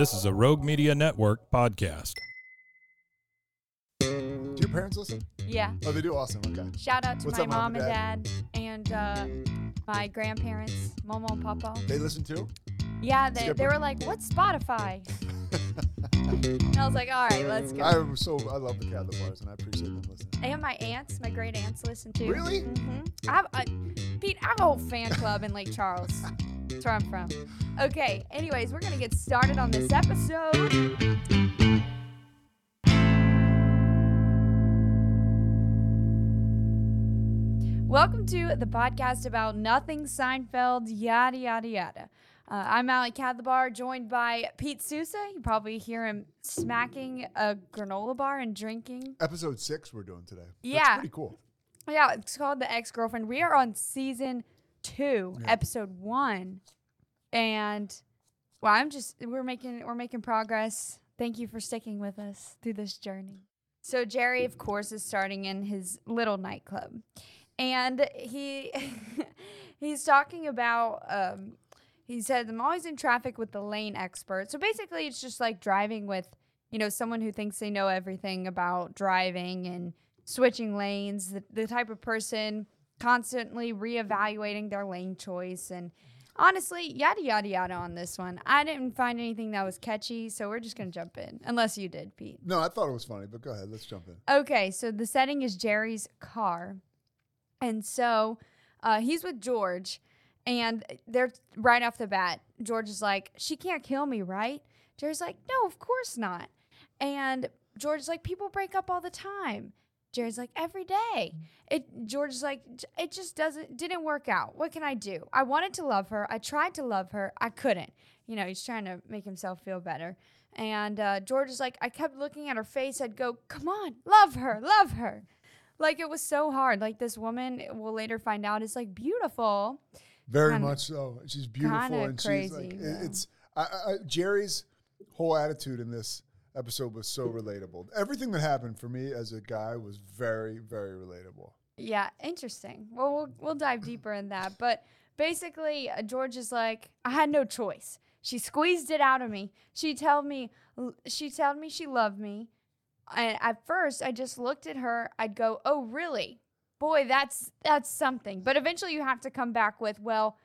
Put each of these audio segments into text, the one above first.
This is a Rogue Media Network podcast. Do your parents listen? Yeah. Oh, they do. Awesome. Okay. Shout out to What's my up, Mom mom and and dad and uh, my grandparents, Momo and Papa. They listen too. Yeah, they, they Skipper. were like, "What's Spotify?" and I was like, "All right, let's go." I'm so I love the cat bars and I appreciate them listening. and my aunts, my great aunts, listen too. Really? hmm I have a, Pete. I have a whole fan club in Lake Charles. That's where I'm from. Okay. Anyways, we're gonna get started on this episode. Welcome to the podcast about nothing Seinfeld, yada, yada, yada. Uh, I'm Allie Cadlebar, joined by Pete Sousa. You probably hear him smacking a granola bar and drinking. Episode six we're doing today. That's Yeah. pretty cool. Yeah, it's called The Ex Girlfriend. We are on season two, episode one. And well, I'm just we're making we're making progress. Thank you for sticking with us through this journey. So Jerry, of course, is starting in his little nightclub. And he he's talking about um he said I'm always in traffic with the lane expert. So basically it's just like driving with, you know, someone who thinks they know everything about driving and switching lanes, the, the type of person constantly reevaluating their lane choice and honestly, yada yada yada on this one. I didn't find anything that was catchy, so we're just gonna jump in. Unless you did, Pete. No, I thought it was funny, but go ahead. Let's jump in. Okay, so the setting is Jerry's car. And so uh, he's with George, and they're right off the bat. George is like, She can't kill me, right? Jerry's like, No, of course not. And George is like, People break up all the time. Jerry's like, Every day. It George is like, It just doesn't didn't work out. What can I do? I wanted to love her. I tried to love her. I couldn't. You know, he's trying to make himself feel better. And uh, George is like, I kept looking at her face. I'd go, Come on, love her, love her. Like it was so hard. Like this woman, we'll later find out, is like beautiful. Very Kinda- much so. She's beautiful and she's crazy, like it- though. it's I, I- Jerry's whole attitude in this episode was so relatable. Everything that happened for me as a guy was very very relatable. Yeah, interesting. Well, we'll we'll dive deeper in that. But basically, uh, George is like, I had no choice. She squeezed it out of me. She told me, she told me she loved me. And at first, I just looked at her. I'd go, "Oh, really? Boy, that's that's something." But eventually, you have to come back with, "Well,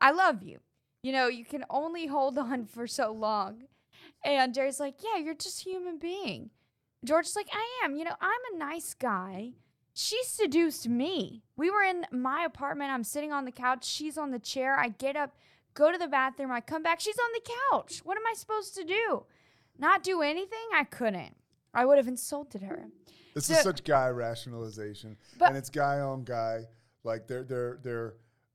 I love you." You know, you can only hold on for so long. And Jerry's like, "Yeah, you're just a human being." George's like, "I am. You know, I'm a nice guy." She seduced me. We were in my apartment. I'm sitting on the couch. She's on the chair. I get up, go to the bathroom. I come back. She's on the couch. What am I supposed to do? Not do anything? I couldn't. I would have insulted her. This So- is such guy rationalization, But- and it's guy on guy. Like they're they're they're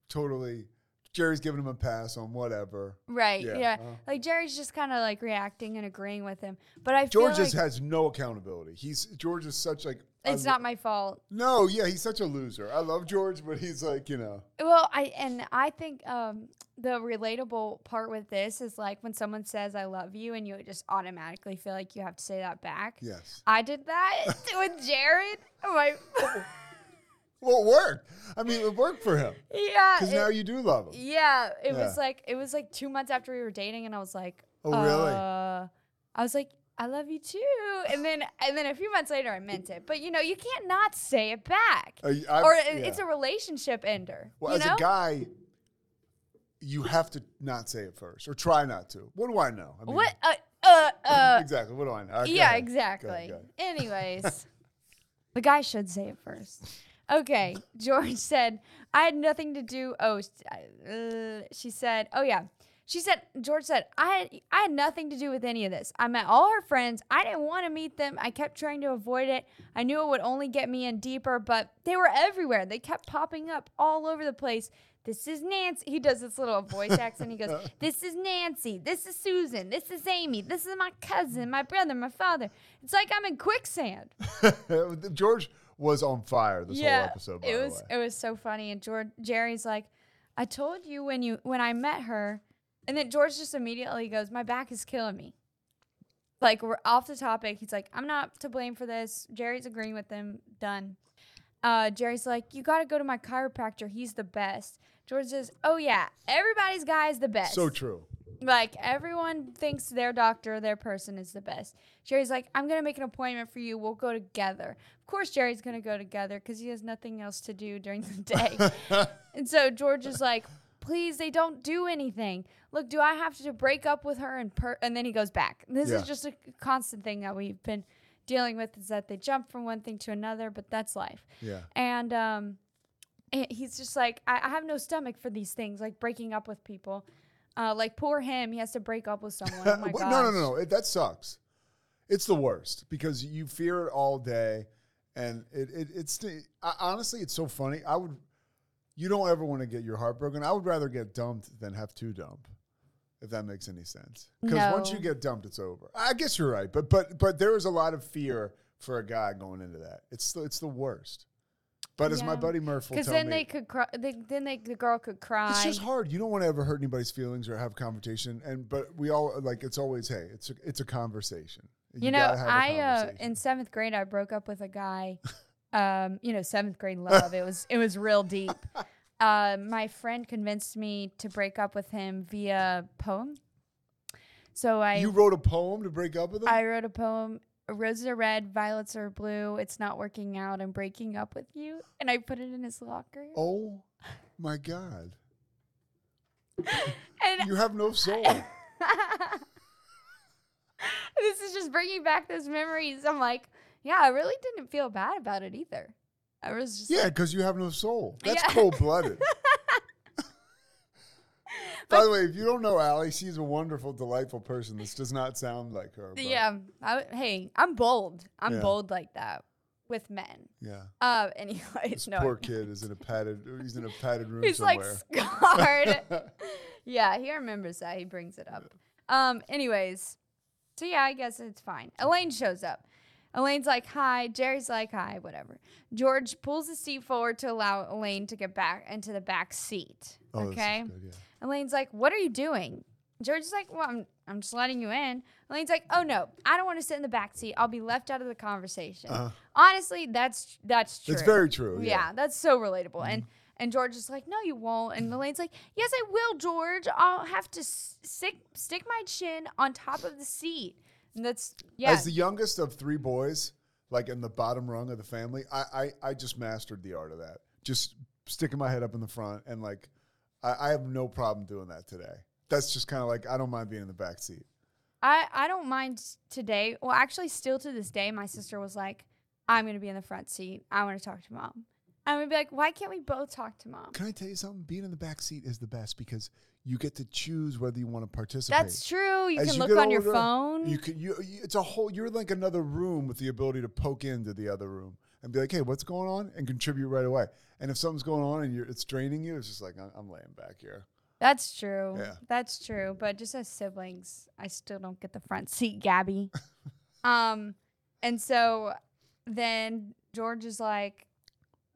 totally. Jerry's giving him a pass on whatever. Right. Yeah, Yeah. uh. Like Jerry's just kind of like reacting and agreeing with him. But I George feel just like has no accountability. He's George is such like it's lo- not my fault. No, yeah, he's such a loser. I love George, but he's like you know. Well, I and I think um, the relatable part with this is like when someone says "I love you" and you just automatically feel like you have to say that back. Yes. I did that with Jared. My, Well, it worked. I mean, it worked for him yeah, because now you do love him. yeah. It was like it was like two months after we were dating, and I was like, Oh, really? Uh, I was like, I love you too, and then and then a few months later, I meant it. But you know, you can't not say it back, Uh, I- or it, it's a relationship ender. Well, as know? a guy, you have to not say it first or try not to. What do I know? I mean, What? Uh, uh, Uh, exactly. What do I know? Yeah, exactly. Go ahead, go ahead. Anyways, the guy should say it first. Okay, George said, I had nothing to do. Oh, uh, she said, oh, yeah. She said, George said, I had, I had nothing to do with any of this. I met all her friends. I didn't want to meet them. I kept trying to avoid it. I knew it would only get me in deeper, but they were everywhere. They kept popping up all over the place. This is Nancy. He does this little voice accent. He goes, This is Nancy. This is Susan. This is Amy. This is my cousin, my brother, my father. It's like I'm in quicksand. George was on fire this whole episode. It was it was so funny. And George Jerry's like, I told you when you when I met her, and then George just immediately goes, My back is killing me. Like we're off the topic. He's like, I'm not to blame for this. Jerry's agreeing with him. Done. Uh, Jerry's like, you got to go to my chiropractor. He's the best. George says, Oh yeah, everybody's guy is the best. so true. Like everyone thinks their doctor, their person is the best. Jerry's like, I'm gonna make an appointment for you. We'll go together. Of course, Jerry's gonna go together because he has nothing else to do during the day. and so George is like, please, they don't do anything. Look, do I have to break up with her and per? And then he goes back. This Yeah. is just a constant thing that we've been dealing with is that they jump from one thing to another, but that's life. Yeah. And um, and he's just like, I, I have no stomach for these things, like breaking up with people. Uh, like poor him, he has to break up with someone. Oh my god! no, no, no, no. It, that sucks. It's the worst because you fear it all day, and it, it it's I, honestly, it's so funny. I would, you don't ever want to get your heart broken. I would rather get dumped than have to dump, if that makes any sense. Because once you get dumped, it's over. I guess you're right, but but but there is a lot of fear for a guy going into that. It's the, it's the worst. But as my Yeah. buddy Murph will Because tell then me, they could cry. They, then they, the girl could cry. it's just hard. You don't want to ever hurt anybody's feelings or have confrontation. And but we all like it's always hey, it's a, it's a conversation. You, know, gotta have a I uh, conversation. in seventh grade I broke up with a guy. um, you know, seventh grade love. it was it was real deep. Uh, my friend convinced me to break up with him via poem. So I you wrote a poem to break up with him. I wrote a poem. Roses are red, violets are blue. It's not working out. I'm breaking up with you, and I put it in his locker. oh my god, And you have no soul. this is just bringing back those memories. I'm like, yeah, I really didn't feel bad about it either. I was just yeah, because you have no soul. That's Yeah. cold blooded. By the way, if you don't know Allie, she's a wonderful, delightful person. This does not sound like her. but yeah. I, hey, I'm bold. I'm Yeah. bold like that with men. yeah. Uh, anyways, This no, poor kid is in a padded. He's in a padded room he's like scarred. yeah, he remembers that. He brings it up. Um, anyways, so yeah, I guess it's fine. Elaine shows up. Elaine's like, hi. Jerry's like, hi, whatever. George pulls the seat forward to allow Elaine to get back into the back seat. Oh, okay. good, yeah. Elaine's like, what are you doing? George's like, well, I'm, I'm just letting you in. Elaine's like, oh no, I don't want to sit in the back seat. I'll be left out of the conversation. Honestly, that's that's true. It's very true. Yeah, Yeah. Mm-hmm. that's so relatable. And and George is like, no, you won't. And Elaine's like, yes, I will, George. I'll have to stick stick my chin on top of the seat. That's yeah. As the youngest of three boys, like in the bottom rung of the family, I, I, I just mastered the art of that. Just sticking my head up in the front and like, I, I have no problem doing that today. That's just kind of like I don't mind being in the back seat. I, I don't mind today. Well, actually, still to this day, my sister was like, I'm going to be in the front seat. I want to talk to mom. I'm to be like, why can't we both talk to mom? Can I tell you something? Being in the back seat is the best because you get to choose whether you want to participate. That's true. You As can you look on your phone. You can you, you. It's a whole. You're like another room with the ability to poke into the other room and be like, "Hey, what's going on?" and contribute right away. And if something's going on and you're, it's draining you, it's just like I'm, I'm laying back here. That's true. Yeah. That's true. But just as siblings, I still don't get the front seat, Gabby. um, and so then George is like,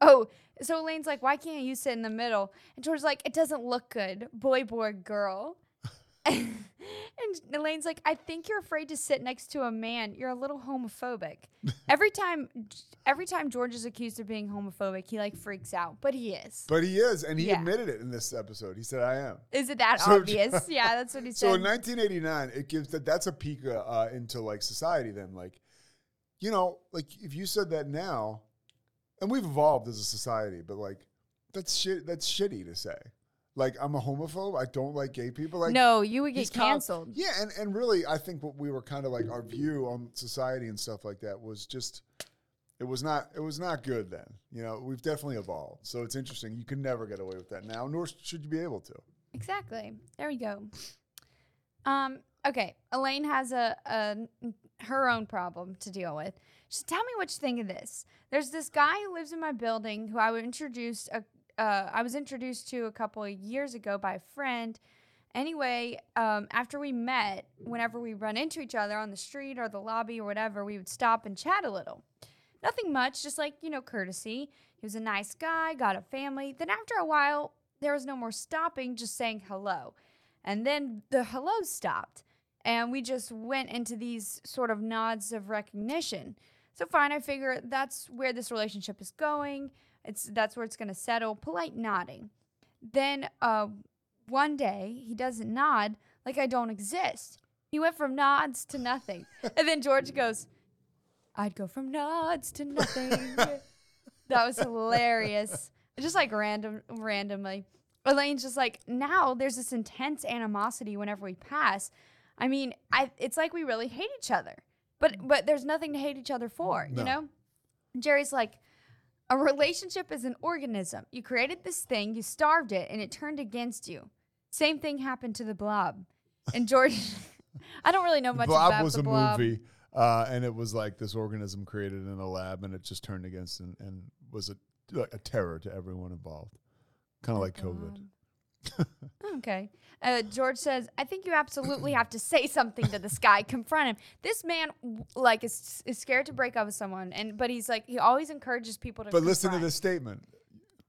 "Oh." So Elaine's like, "Why can't you sit in the middle?" And George's like, "It doesn't look good, boy, boy, girl." and Elaine's like, "I think you're afraid to sit next to a man. You're a little homophobic." every time, every time George is accused of being homophobic, he like freaks out, but he is. But he is, and he Yeah. admitted it in this episode. He said, "I am." Is it that So- obvious? yeah, that's what he said. So in 1989, it gives that that's a peek uh, uh, into like society. Then, like, you know, like if you said that now, and we've evolved as a society, but like that's shit. That's shitty to say. Like I'm a homophobe. I don't like gay people. Like no, you would get canceled. yeah, and and really, I think what we were kind of like our view on society and stuff like that was just. It was not. It was not good then. You know, we've definitely evolved. So it's interesting. You can never get away with that now, nor should you be able to. Exactly. There we go. Um. Okay. Elaine has a, a her own problem to deal with. Just tell me what you think of this. There's this guy who lives in my building who I was introduced a uh, I was introduced to a couple of years ago by a friend. Anyway, um, after we met, whenever we run into each other on the street or the lobby or whatever, we would stop and chat a little. Nothing much, just like, you know, courtesy. He was a nice guy, got a family. Then after a while, there was no more stopping, just saying hello. And then the hello stopped. And we just went into these sort of nods of recognition. So fine, I figure that's where this relationship is going. It's that's where it's gonna settle. Polite nodding. Then uh, one day he doesn't nod like I don't exist. He went from nods to nothing. and then George goes, I'd go from nods to nothing. that was hilarious. Just like random randomly. Elaine's just like, now there's this intense animosity whenever we pass. I mean, I it's like we really hate each other. But but there's nothing to hate each other for, No. you know? Jerry's like, a relationship is an organism. You created this thing, you starved it, and it turned against you. Same thing happened to the blob. And George, I don't really know much Blob about was the blob. Was a movie, uh, and it was like this organism created in a lab, and it just turned against and, and was a a terror to everyone involved, kind of like COVID. Okay. Uh, George says, I think you absolutely have to say something to this guy, confront him. This man, like, is, is scared to break up with someone, and but he's like, he always encourages people to. But listen to confront. this statement.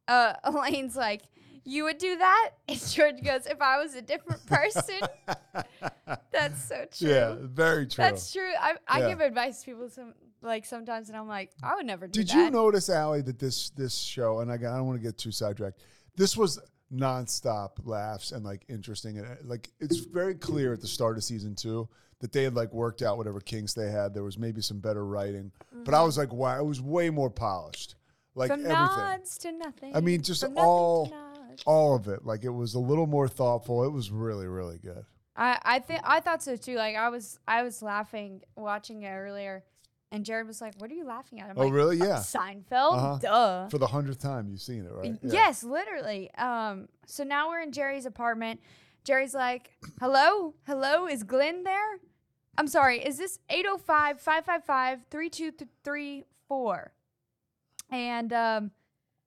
Uh, Elaine's like, you would do that? And George goes, if I was a different person. That's so true. Yeah, very true. That's true. I, I Yeah. give advice to people some like sometimes, and I'm like, I would never do that. Did that. you notice, Allie, that this this show, and again, I don't want to get too sidetracked. This was nonstop laughs and like interesting, and uh, like it's very clear at the start of season two that they had like worked out whatever kinks they had. There was maybe some better writing, but I was like, wow, it was way more polished. Like Mm-hmm. From everything, nods to nothing. I mean, just From all- all of it. Like it was a little more thoughtful. It was really, really good. I I think I thought so too. Like I was I was laughing watching it earlier, and Jared was like, "What are you laughing at?" I'm Oh, like, really? "Uh, Yeah. Seinfeld. Uh-huh. Duh. For the hundredth time, you've seen it, right? Yeah. Yes, literally. Um. So now we're in Jerry's apartment. Jerry's like, "Hello, hello, is Glenn there?" I'm sorry. Is this 805-555-3234? And um,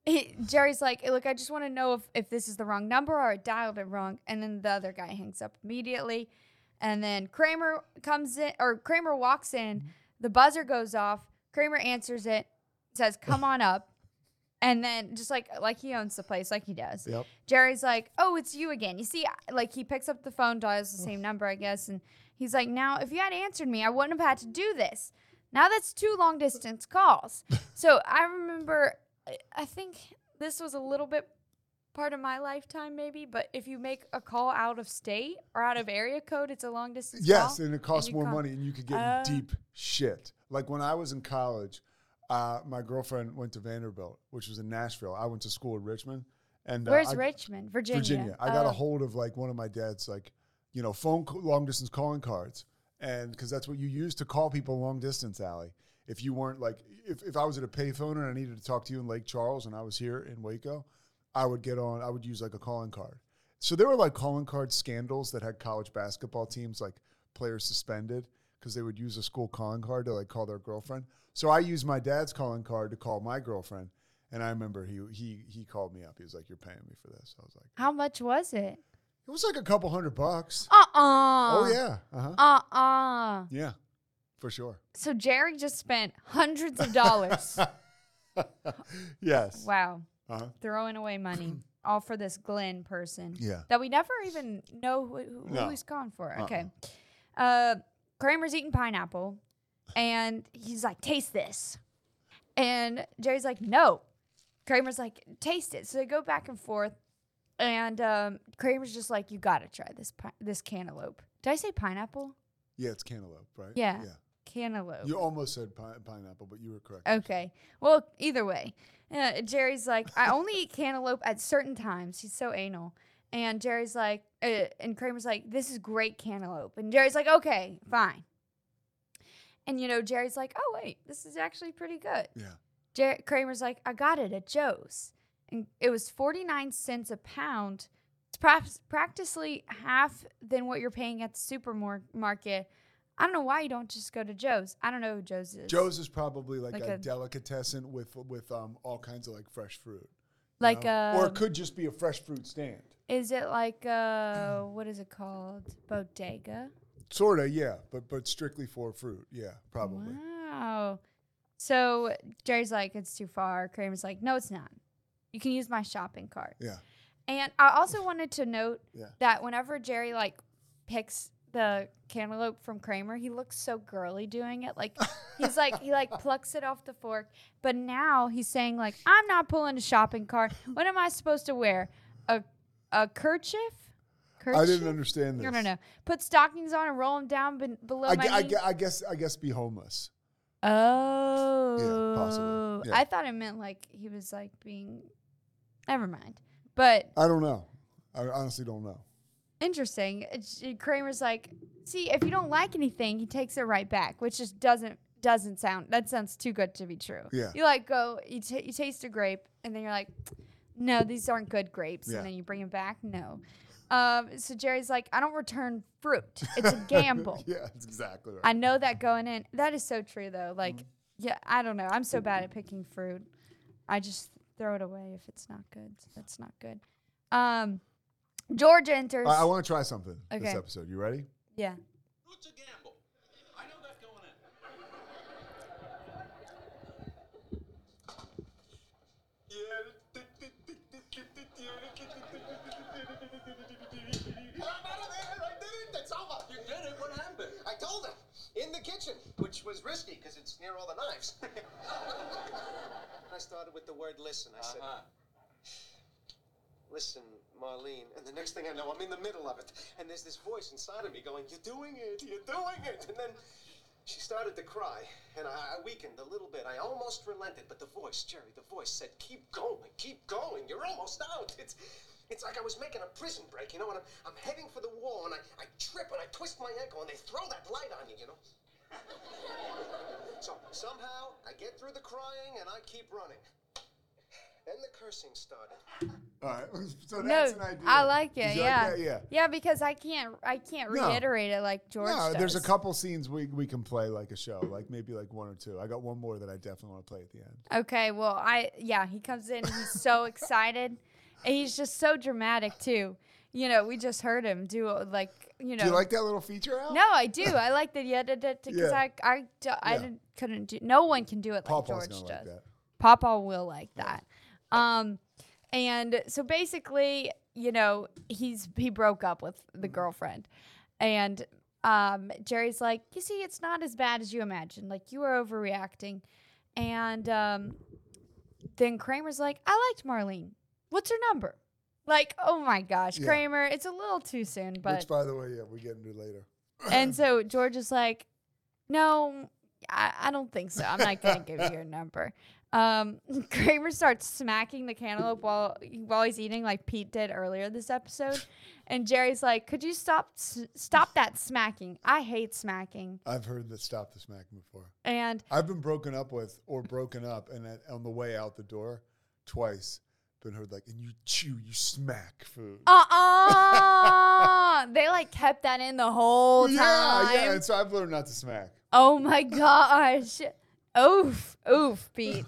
he, Jerry's like, "Look, I just want to know if if this is the wrong number or I dialed it wrong." And then the other guy hangs up immediately. And then Kramer comes in, or Kramer walks in. The buzzer goes off. Kramer answers it, says, "Come on up." And then just like like he owns the place, like he does. Yep. Jerry's like, "Oh, it's you again." You see, like he picks up the phone, dials the same number, I guess, and he's like, "Now, if you had answered me, I wouldn't have had to do this. Now that's two long distance calls." so I remember, I- I think this was a little bit part of my lifetime, maybe. But if you make a call out of state or out of area code, it's a long distance Yes, call. and it costs you more call- money, and you could get Uh, in deep shit. Like when I was in college, uh, my girlfriend went to Vanderbilt, which was in Nashville. I went to school in Richmond, and uh, Where's I- Richmond, Virginia? Virginia. I got a Oh. hold of like one of my dad's like, you know, phone co- long distance calling cards, and because that's what you use to call people long distance, Allie. If you weren't like, if, if I was at a payphone and I needed to talk to you in Lake Charles and I was here in Waco, I would get on. I would use like a calling card. So there were like calling card scandals that had college basketball teams like players suspended because they would use a school calling card to like call their girlfriend. So I used my dad's calling card to call my girlfriend. And I remember he he he called me up. He was like, "You're paying me for this." I was like, How much was it? it was like a couple hundred bucks. Uh uh Oh yeah, uh huh, Uh uh. yeah, for sure. So Jerry just spent hundreds of dollars. yes. wow. Uh-huh. Throwing away money all for this Glenn person Yeah. that we never even know who, who, No. who he's gone for. Uh-uh. Okay. Uh, Kramer's eating pineapple and he's like, taste this. And Jerry's like, no. Kramer's like, taste it. So they go back and forth. And um, Kramer's just like, you got to try this pi- this cantaloupe. Did I say pineapple? Yeah, it's cantaloupe, right? Yeah. Yeah. Cantaloupe. You almost said pi- pineapple, but you were correct. Okay. Well, either way, uh, Jerry's like, I only eat cantaloupe at certain times. He's so anal. And Jerry's like, uh, and Kramer's like, this is great cantaloupe. And Jerry's like, okay, fine. And you know, Jerry's like, oh wait, this is actually pretty good. Yeah. Jer- Kramer's like, I got it at Joe's. And it was 49 cents a pound. It's perhaps practically half than what you're paying at the supermarket. I don't know why you don't just go to Joe's. I don't know who Joe's is. Joe's is probably like, Like a, a- delicatessen with with um all kinds of like fresh fruit. like know? a or it could just be a fresh fruit stand. Is it like uh what is it called? Bodega? Sorta, yeah, but but strictly for fruit. Yeah, probably. Wow. So Jerry's like, it's too far. Kramer's like, no, it's not. You can use my shopping cart. Yeah. And I also wanted to note Yeah. that whenever Jerry like picks the cantaloupe from Kramer, he looks so girly doing it. Like he's like he like plucks it off the fork. But now he's saying like, I'm not pulling a shopping cart. What am I supposed to wear? A a kerchief? kerchief? I didn't understand this. No, no, no. Put stockings on and roll them down ben- below I, my gue- knee. gue- guess I guess be homeless. Oh, yeah, possibly. Yeah. I thought it meant like he was like being. Never mind. But I don't know. I honestly don't know. Interesting. Uh, Kramer's like, see, if you don't like anything, he takes it right back, which just doesn't doesn't sound. That sounds too good to be true. Yeah. You like go, you, ta you taste a grape, and then you're like, no, these aren't good grapes, Yeah. and then you bring them back. No. Um, so Jerry's like, I don't return fruit. It's a gamble. yeah, that's exactly right. I know that going in. That is so true though. Like, yeah, I don't know. I'm so bad at picking fruit. I just throw it away if it's not good. So that's not good. Um, George enters. I, I want to try something this episode. You ready? yeah. Fruit's a gamble. I know that going in. I'm out of there. I did it. It's over. You did it. What happened? I told her in the kitchen, which was risky because it's near all the knives. I started with the word listen. I said, Uh-huh. Listen, Marlene. And the next thing I know, I'm in the middle of it. And there's this voice inside of me going, You're doing it. You're doing it. And then she started to cry. And I, I weakened a little bit. I almost relented. But the voice, Jerry, the voice said, Keep going. Keep going. You're almost out. It's. It's like I was making a prison break, you know, and I'm, I'm heading for the wall, and I, I trip and I twist my ankle, and they throw that light on you, you know. So somehow I get through the crying and I keep running. Then the cursing started. All right. So No, that's an idea. I like it. Yeah. that? Yeah. Yeah, because I can't. I can't No. reiterate it like George No, does. there's a couple scenes we, we can play like a show, like maybe like one or two. I got one more that I definitely want to play at the end. Okay, well, I yeah, he comes in, he's so excited, and he's just so dramatic too. You know, we just heard him do like you know. Do you like that little feature out? No, I do. I like that. Yeah, because Yeah. I I, d- I Yeah. didn't, couldn't do. No one can do it like Pawpaw's George does. like that. Papa will like that. Um, and so basically, you know, he's he broke up with the girlfriend, and um, Jerry's like, you see, it's not as bad as you imagine. Like you are overreacting, and um, then Kramer's like, I liked Marlene. What's her number? Like, oh my gosh, Yeah. Kramer, it's a little too soon, but Which, by the way, yeah, we get into later. and so George is like, no, I, I don't think so. I'm not going to give you your number. Um, Kramer starts smacking the cantaloupe while while he's eating, like Pete did earlier this episode. And Jerry's like, "Could you stop s- stop that smacking? I hate smacking." I've heard that stop the smacking before. And I've been broken up with or broken up, and at, on the way out the door, twice, been heard like, and you chew, you smack food. uh uh they like kept that in the whole time. yeah, yeah. And so I've learned not to smack. Oh my gosh. Oof. Oof, Pete.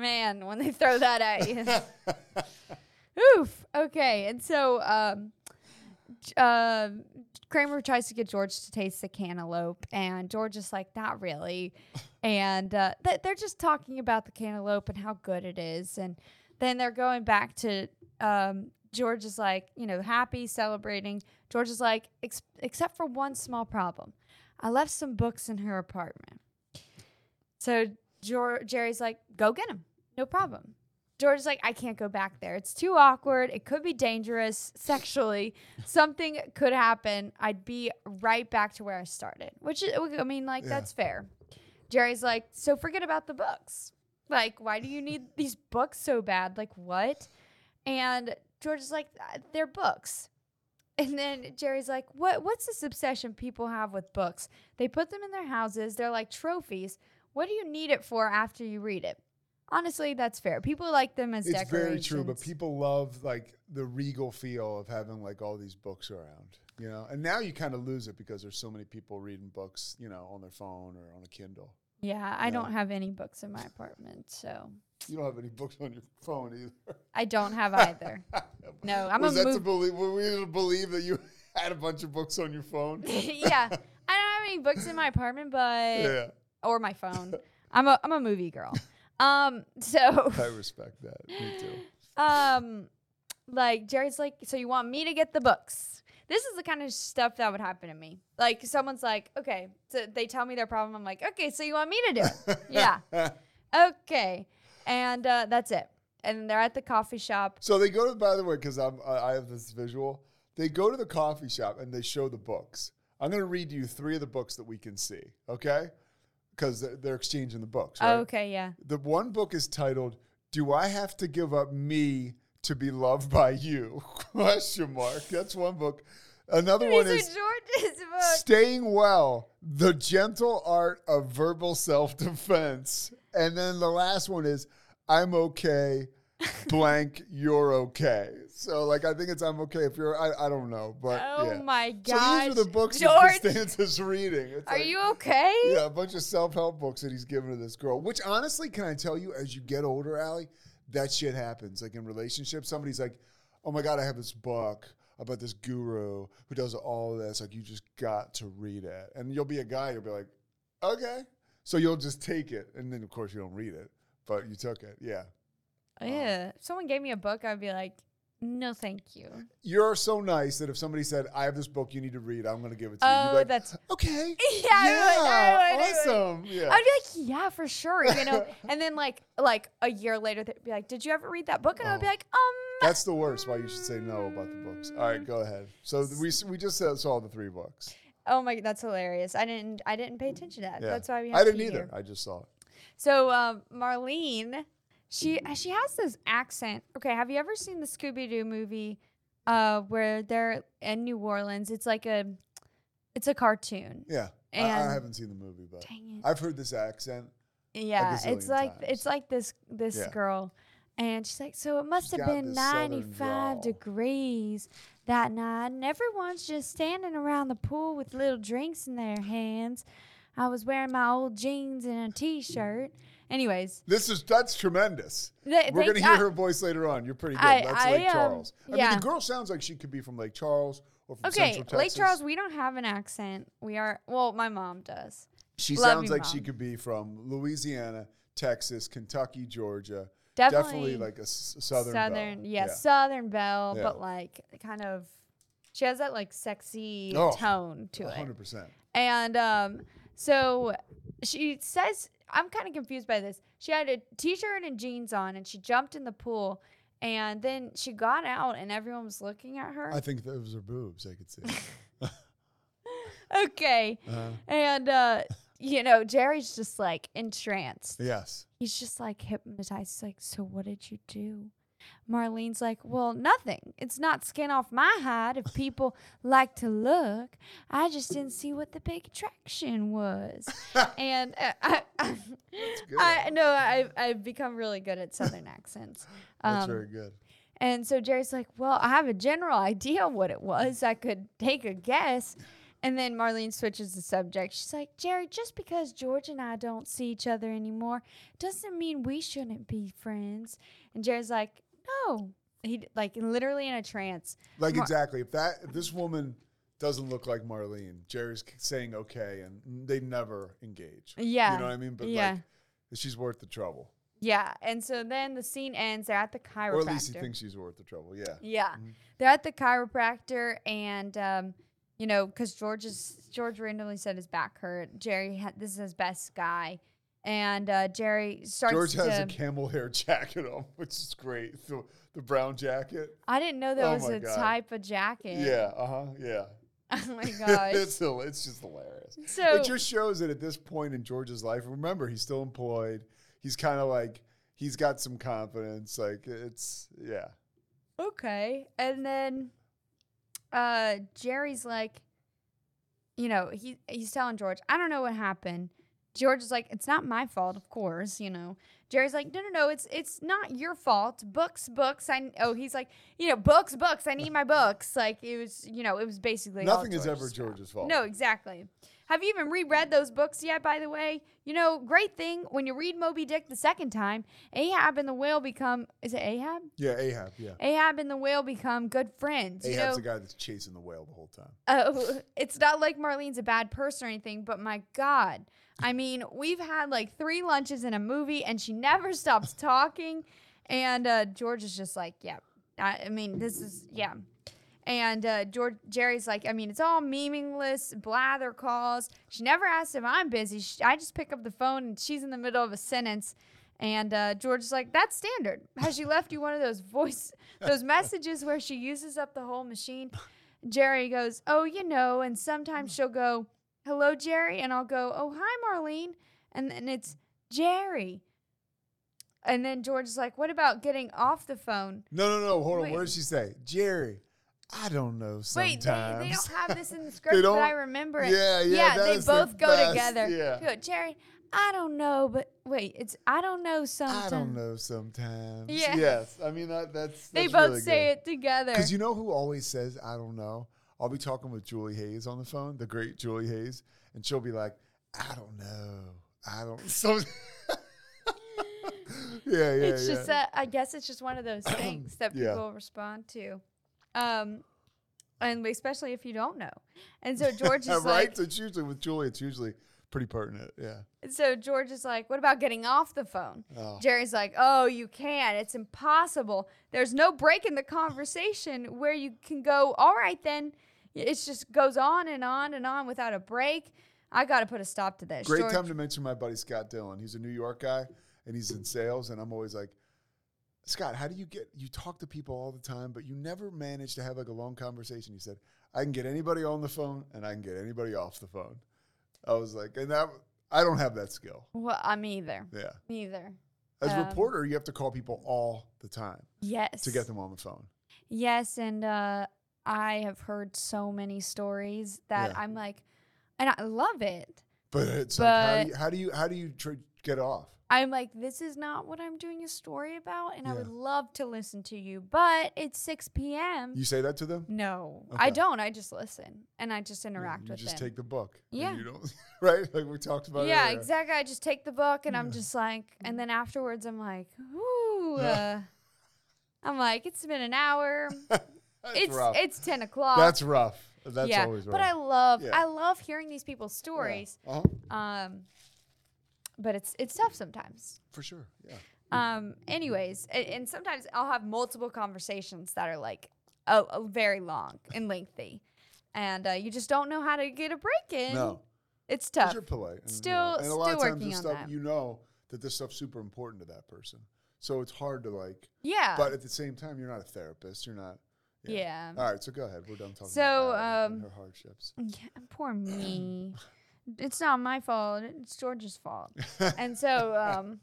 Man, when they throw that at you. Oof. Okay. And so um uh, Kramer tries to get George to taste the cantaloupe, and George is like, not really. And uh, th- they're just talking about the cantaloupe and how good it is. And then they're going back to um, George is like, you know, happy, celebrating. George is like, "Ex- except for one small problem. I left some books in her apartment. So Jor- Jerry's like, go get them. No problem. George's like, I can't go back there. It's too awkward. It could be dangerous sexually. Something could happen. I'd be right back to where I started, which is, I mean, like, Yeah. that's fair. Jerry's like, so forget about the books. Like, why do you need these books so bad? Like, what? And George is like, "Uh, they're books. And then Jerry's like, what? What's this obsession people have with books? They put them in their houses. They're like trophies. What do you need it for after you read it? Honestly, that's fair. People like them as It's very true, but people love like the regal feel of having like all these books around, you know. And now you kind of lose it because there's so many people reading books, you know, on their phone or on a Kindle. Yeah, I Yeah. don't have any books in my apartment, so You don't have any books on your phone either. I don't have either. No, I'm Was a that to believe? Were we to believe that you had a bunch of books on your phone? yeah, I don't have any books in my apartment, but yeah, or my phone. I'm a I'm a movie girl. Um, so I respect that. Me too. um, like Jerry's like, so you want me to get the books? This is the kind of stuff that would happen to me. Like someone's like, okay, so they tell me their problem. I'm like, okay, so you want me to do it? yeah, okay, and uh, that's it. And they're at the coffee shop. So they go to, by the way, because I'm I I have this visual. They go to the coffee shop and they show the books. I'm going to read you three of the books that we can see, okay? Because they're, exchanging the books. Right? Okay, yeah. The one book is titled "Do I Have to Give Up Me to Be Loved by You?" Question mark. That's one book. Another one is. Staying Well: The Gentle Art of Verbal Self-Defense. And then the last one is I'm okay. Blank, you're okay. So, like, I think it's I'm okay if you're. I, I don't know, but Oh yeah. my So these are the books George. that Costanza's reading. It's Are like- you okay? yeah, a bunch of self help books that he's given to this girl. Which honestly, can I tell you, as you get older, Allie, that shit happens. Like in relationships, somebody's like, "Oh my god, I have this book about this guru who does all this. Like, you just got to read it." And you'll be a guy, you'll be like, "Okay," so you'll just take it, and then of course you don't read it, but you took it. Yeah, Yeah. If someone gave me a book, I'd be like, no, thank you. you're so nice that if somebody said, "I have this book you need to read," I'm going to give it to you. Oh, You'd be like, that's. okay. Yeah, I would, I would, I would. awesome. Yeah. I'd be like, yeah, for sure, you know. and then like like a year later, they'd be like, did you ever read that book? And I'd be Oh. like, um. That's the worst. Why you should say no about the books. All right, go ahead. So we we just saw the three books. Oh my, that's hilarious. I didn't I didn't pay attention to that. Yeah. That's why we. I didn't either. here. I just saw it. So um, Marlene, she she has this accent. Okay, have you ever seen the Scooby Doo movie, uh, where they're in New Orleans? It's like a, it's a cartoon. Yeah, I, I haven't seen the movie, but. I've heard this accent. Yeah, it's like times. it's like this this Yeah. girl, and she's like, so it must She's have been ninety five degrees that night, and everyone's just standing around the pool with little drinks in their hands. I was wearing my old jeans and a t shirt. Anyways, This is that's tremendous. Th- We're gonna hear I- her voice later on. You're pretty good. I- that's I, Lake um, Charles. I mean, the girl sounds like she could be from Lake Charles or from okay, Central Texas. Okay, Lake Charles, we don't have an accent. We are well, my mom does. She Love sounds you, like she could be from Louisiana, Texas, Kentucky, Georgia. Definitely, like a s- southern. southern, belle. yeah, Southern Belle, Yeah. but like kind of, she has that like sexy Oh, tone to it. hundred percent. And um, so she says, I'm kind of confused by this. She had a t shirt and jeans on and she jumped in the pool. And then she got out and everyone was looking at her. I think those are boobs. I could see. okay. Uh-huh. And, uh, you know, Jerry's just like entranced. Yes. He's just like hypnotized. He's like, So what did you do? Marlene's like, Well, nothing. It's not skin off my hide if people like to look. I just didn't see what the big attraction was. and uh, I, I. I know I've, I've become really good at Southern accents. That's Um, very good. and so Jerry's like, Well, I have a general idea what it was. I could take a guess. And then Marlene switches the subject. She's like, Jerry, just because George and I don't see each other anymore doesn't mean we shouldn't be friends. And Jerry's like, No. He like literally in a trance. Like Mar- exactly. If that if this woman doesn't look like Marlene, Jerry's saying okay, and they never engage. Yeah. You know what I mean? But yeah. like, she's worth the trouble, yeah. And so then the scene ends. They're at the chiropractor. or at least he thinks she's worth the trouble. Yeah. Yeah. They're at the chiropractor and um, you know, because George is George randomly said his back hurt. Jerry had this is his best guy. And uh, Jerry starts George has to a camel hair jacket on, which is great. The, the brown jacket. I didn't know that Oh was a God. type of jacket. Yeah. Uh huh. Yeah. Oh my gosh. it's it's just hilarious. So- it just shows that at this point in George's life, remember he's still employed. He's kind of like he's got some confidence. Like it's yeah. okay. And then uh Jerry's like, you know, he he's telling George, I don't know what happened. George is like, it's not my fault, of course, you know. Jerry's like, no, no, no, it's it's not your fault. Books, books. I oh, he's like, you know, books, books. I need my books. Like it was, you know, it was basically all Nothing is ever George's fault. No, exactly. Have you even reread those books yet? By the way, you know, great thing when you read Moby Dick the second time, Ahab and the whale become. Is it Ahab? Yeah, Ahab. Yeah. Ahab and the whale become good friends. You Ahab's know, the guy that's chasing the whale the whole time. uh, it's not like Marlene's a bad person or anything, but my God. I mean, we've had like three lunches in a movie and she never stops talking. And uh, George is just like, yeah, I, I mean, this is, yeah. And uh, George Jerry's like, I mean, it's all meaningless blather calls. She never asks if I'm busy. Sh I just pick up the phone and she's in the middle of a sentence. And uh, George is like, that's standard. Has she left you one of those voice, those messages where she uses up the whole machine? Jerry goes, oh, you know, and sometimes she'll go, hello, Jerry. And I'll go, oh, hi, Marlene. And then it's Jerry. And then George is like, what about getting off the phone? No, no, no. Hold on. Wait. What did she say? Jerry, I don't know. Sometimes. Wait, they, they don't have this in the script, but I remember it. Yeah, yeah, that they is the both go best, together. yeah. Go, Jerry, I don't know, but wait, it's I don't know sometimes. I don't know. Sometimes. Yeah. Yes. I mean that. That's. They both really say good. it together. Because you know who always says, I don't know? I'll be talking with Julie Hayes on the phone, the great Julie Hayes, and she'll be like, I don't know. I don't. So, yeah, yeah. it's yeah. just that I guess it's just one of those things that Yeah. people respond to. Um and especially if you don't know. And so George is right? like so it's usually with Julie, it's usually pretty pertinent. Yeah. And so George is like, What about getting off the phone? Oh. Jerry's like, Oh, you can't. It's impossible. There's no break in the conversation where you can go, All right then. It just goes on and on and on without a break. I gotta put a stop to this. Great George, time to mention my buddy Scott Dillon. He's a New York guy and he's in sales. And I'm always like, Scott, how do you get, you talk to people all the time, but you never manage to have like a long conversation. He said, I can get anybody on the phone and I can get anybody off the phone. I was like, and that, I don't have that skill. Well, I'm either. Yeah. Neither. As a Um, reporter, you have to call people all the time Yes. to get them on the phone. Yes, and uh, I have heard so many stories that Yeah. I'm like, and I love it. But it's like, how do you, how do you, how do you tr- get off? I'm like, this is not what I'm doing a story about, and I would love to listen to you, but it's 6 p.m. You say that to them? no, Okay. I don't. I just listen and I just interact you with just them. take the book. Yeah. You don't, right? Like we talked about yeah, earlier. exactly. I just take the book and I'm just like, and then afterwards I'm like, ooh. Uh, I'm like, it's been an hour. It's rough. it's 10 o'clock. That's rough. That's yeah, always rough. but I love Yeah. I love hearing these people's Yeah. stories. Uh-huh. Um, but it's it's tough sometimes. For sure. Yeah. Um, anyways, and, and sometimes I'll have multiple conversations that are like oh, oh, very long and lengthy, and uh, you just don't know how to get a break in. No. it's tough. You're polite. And, you Still- know, and a lot still of times working this on stuff, that. you know that this stuff's super important to that person. So it's hard to like, Yeah. but at the same time, you're not a therapist. You're not. Yeah. All right. So go ahead. We're done talking So, about um, her hardships. Yeah, poor me. it's not my fault. It's George's fault. and so, um,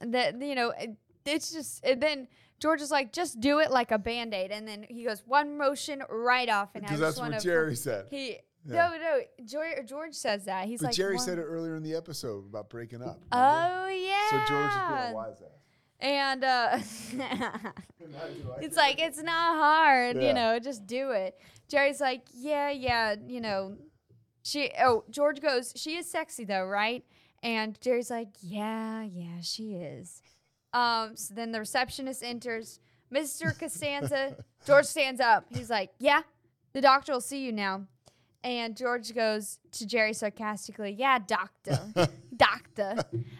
that you know, it, it's just and then George is like, just do it like a band aid, and then he goes one motion right off, and Because that's what. Jerry said. He Yeah. no no George, George says that he's But like Jerry said it earlier in the episode about breaking up. remember? Oh yeah. So George is being wise ass. And uh, it's like it's not hard, Yeah. you know, just do it. Jerry's like, yeah, yeah, you know, she. Oh, George goes, she is sexy though, right? And Jerry's like, yeah, yeah, she is. Um, so then the receptionist enters. Mr. Costanza, George stands up. He's like, yeah, the doctor will see you now. And George goes to Jerry sarcastically, Yeah, doctor, doctor,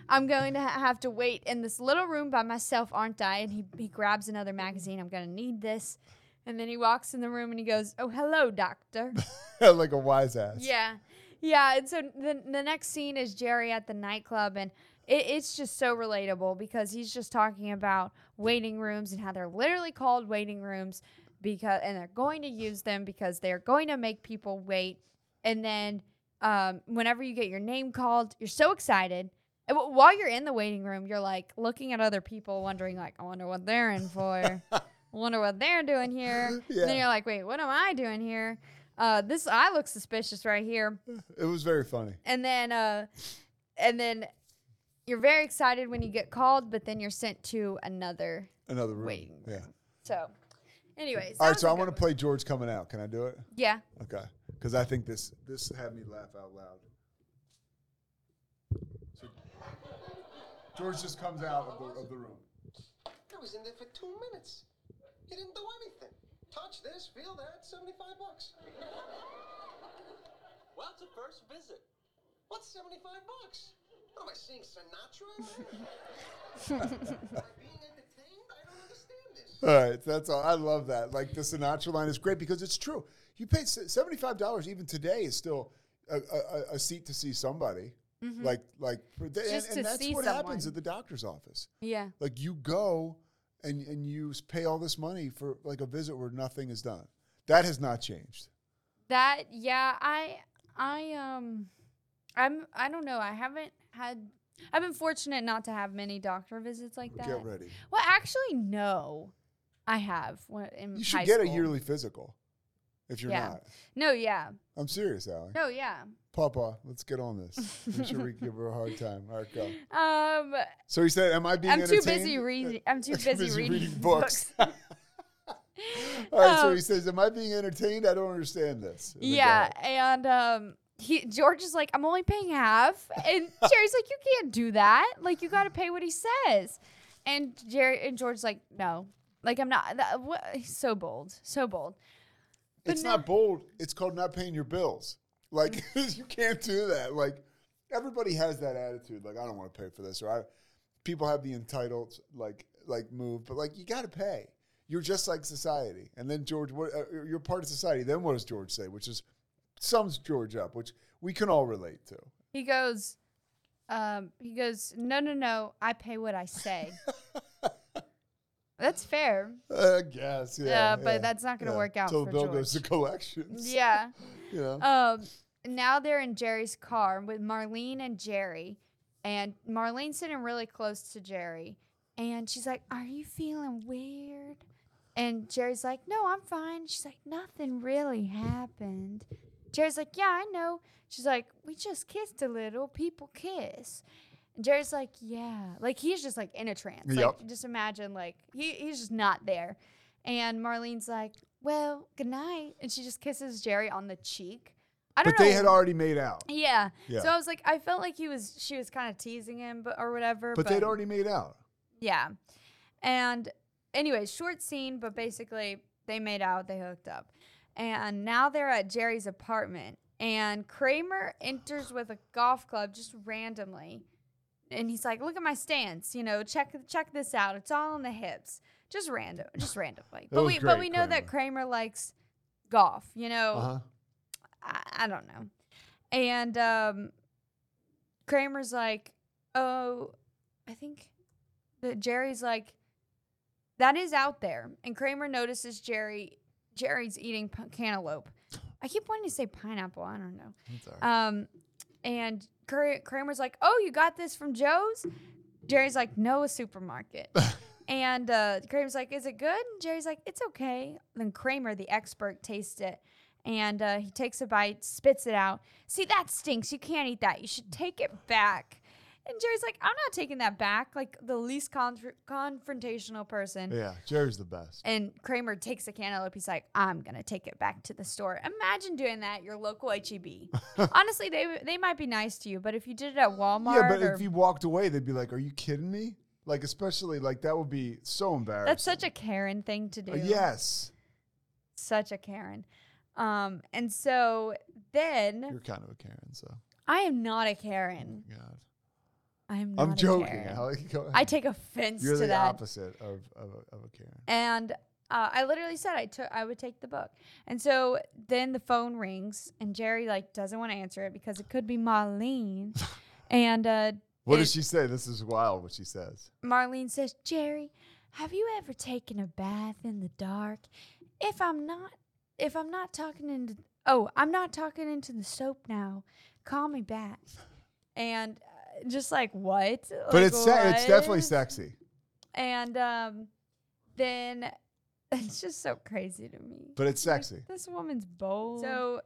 I'm going to ha- have to wait in this little room by myself, aren't I? And he, he grabs another magazine. I'm going to need this. And then he walks in the room and he goes, Oh, hello, doctor. like a wise ass. Yeah. Yeah. And so the, the next scene is Jerry at the nightclub. And it, it's just so relatable because he's just talking about waiting rooms and how they're literally called waiting rooms because, and they're going to use them because they're going to make people wait. And then um, whenever you get your name called, you're so excited. And wh- while you're in the waiting room, you're like looking at other people, wondering, like, I wonder what they're in for. wonder what they're doing here. And then you're like, wait, what am I doing here? Uh, this I look suspicious right here. It was very funny. And then, uh, and then you're very excited when you get called, but then you're sent to another. Another room. Waiting Yeah. So, anyways. All right. so I want to play George coming out. Can I do it? Yeah. Okay. Because I think this this had me laugh out loud. So George just comes out of the, of the room. I was in there for two minutes. He didn't do anything. Touch this, feel that, 75 bucks. Well, it's a first visit. What's 75 bucks? What am I seeing Sinatra? Am I being entertained? I don't understand this. All right, that's all. I love that. Like the Sinatra line is great because it's true. You pay seventy five dollars even today is still a, a, a seat to see somebody. Like like for the, and, Mm-hmm. And that's what happens at the doctor's office. Yeah. Like you go and and you pay all this money for like a visit where nothing is done. That has not changed. That yeah, I I um I'm I don't know. I haven't had I've been fortunate not to have many doctor visits like that. Get ready. Well, actually no. I have in You should get a yearly physical. If you're Yeah. not, No, yeah. I'm serious, Allie. No, yeah. Papa, let's get on this. Make sure we give her a hard time. All right, go. Um So he said, "Am I being I'm too busy reading I'm too busy, reading, books. All right, so Um, he says, "Am I being entertained? I don't understand this." And Yeah, and um he George is like, I'm only paying half. And Jerry's like, You can't do that. Like you gotta pay what he says. And Jerry and George's like, No. Like I'm not that, what, he's so bold. So bold. It's no- not bold. It's called not paying your bills. Like you can't do that. Like everybody has that attitude. Like I don't want to pay for this, or I. People have the entitled like like move, but like you got to pay. You're just like society. And then George, what uh, you're part of society. Then what does George say? Which is sums George up, which we can all relate to. He goes, um, he goes, No, no, no, I pay what I say. That's fair. I guess, yeah. Yeah, but that's not gonna work out So bill goes to collections. Yeah. Know? Um, now they're in Jerry's car with Marlene and Jerry, and Marlene's sitting really close to Jerry, and she's like, "Are you feeling weird?" And Jerry's like, "No, I'm fine." She's like, "Nothing really happened." Jerry's like, "Yeah, I know." She's like, "We just kissed a little. People kiss." And Jerry's like, "Yeah," like he's just like in a trance. Yep. Like just imagine, like he he's just not there. And Marlene's like, "Well, good night," and she just kisses Jerry on the cheek. I don't but know. they had already made out. Yeah. Yeah. So I was like, I felt like he was, she was kind of teasing him, but or whatever. But they'd already made out. Yeah. And anyway, short scene, but basically they made out, they hooked up, and now they're at Jerry's apartment, and Kramer enters with a golf club just randomly, and he's like, "Look at my stance, you know, check check this out. It's all on the hips, just random, just randomly." but we but we know that Kramer likes golf, you know. Uh huh. I, I don't know. And um, Kramer's like, oh, I think that Jerry's like, that is out there. And Kramer notices Jerry, Jerry's eating p- cantaloupe. I keep wanting to say pineapple. I don't know. Um, and Kramer's like, oh, you got this from Joe's? Jerry's like, no, a supermarket. and uh, Kramer's like, is it good? And Jerry's like, it's okay. Then Kramer, the expert, tastes it. And uh, he takes a bite, spits it out. See, that stinks. You can't eat that. You should take it back. And Jerry's like, I'm not taking that back. Like the least conf- confrontational person. Yeah, Jerry's the best. And Kramer takes a cantaloupe. He's like, I'm gonna take it back to the store. Imagine doing that your local HEB. Honestly, they they might be nice to you, but if you did it at Walmart, yeah, but if you walked away, they'd be like, "Are you kidding me?" Like, especially like that would be so embarrassing. that's such a Karen thing to do. Uh, yes, such a Karen. Um, and so then you're kind of a Karen. So, I am not a Karen. God, I am not I'm a joking. Karen. Go ahead. I take offense You're to the that. opposite of of a, of a Karen. And uh, I literally said I took I would take the book. And so then the phone rings and Jerry like doesn't want to answer it because it could be Marlene. and uh, What does she say? This is wild. What she says. Marlene says, "Jerry, have you ever taken a bath in the dark? If I'm not if I'm not talking into oh, I'm not talking into the soap now. Call me back." And just like what? But it's se- it's definitely sexy. And um, then it's just so crazy to me. But it's Like, sexy. this woman's bold. So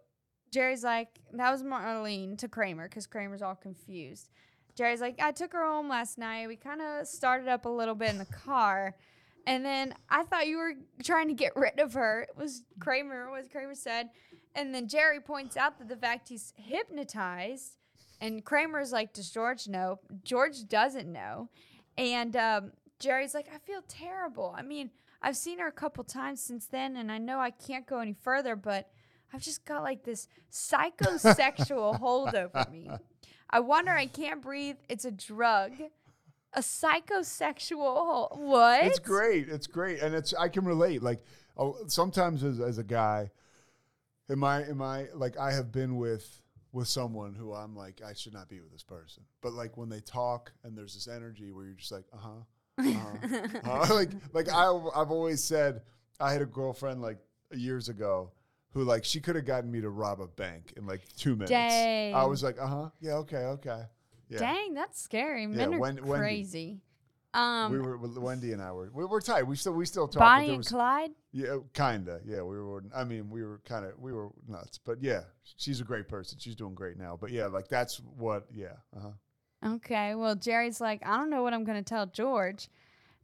Jerry's like, that was Marlene to Kramer because Kramer's all confused. Jerry's like, I took her home last night. We kind of started up a little bit in the car. And then I thought you were trying to get rid of her. It was Kramer, what Kramer said. And then Jerry points out that the fact he's hypnotized. And Kramer's like, Does George know? George doesn't know. And um, Jerry's like, I feel terrible. I mean, I've seen her a couple times since then, and I know I can't go any further, but I've just got like this psychosexual hold over me. I wonder, I can't breathe. It's a drug. A psychosexual. What? It's great. It's great, and it's I can relate. Like oh, sometimes as, as a guy, am I am I like I have been with with someone who I'm like I should not be with this person, but like when they talk and there's this energy where you're just like uh huh, uh-huh. uh, like like I I've always said I had a girlfriend like years ago who like she could have gotten me to rob a bank in like two minutes. I was like uh huh yeah okay okay yeah. Dang, that's scary. Men are Wen- Wendy. crazy. Um, we were Wendy and I were we were tight. We still we still talk. Bonnie and was- Clyde. Yeah, kinda. Yeah, we were. I mean, we were kind of we were nuts, but yeah, she's a great person. She's doing great now. But yeah, like that's what. Yeah. Uh huh. Okay, well, Jerry's like, I don't know what I'm going to tell George.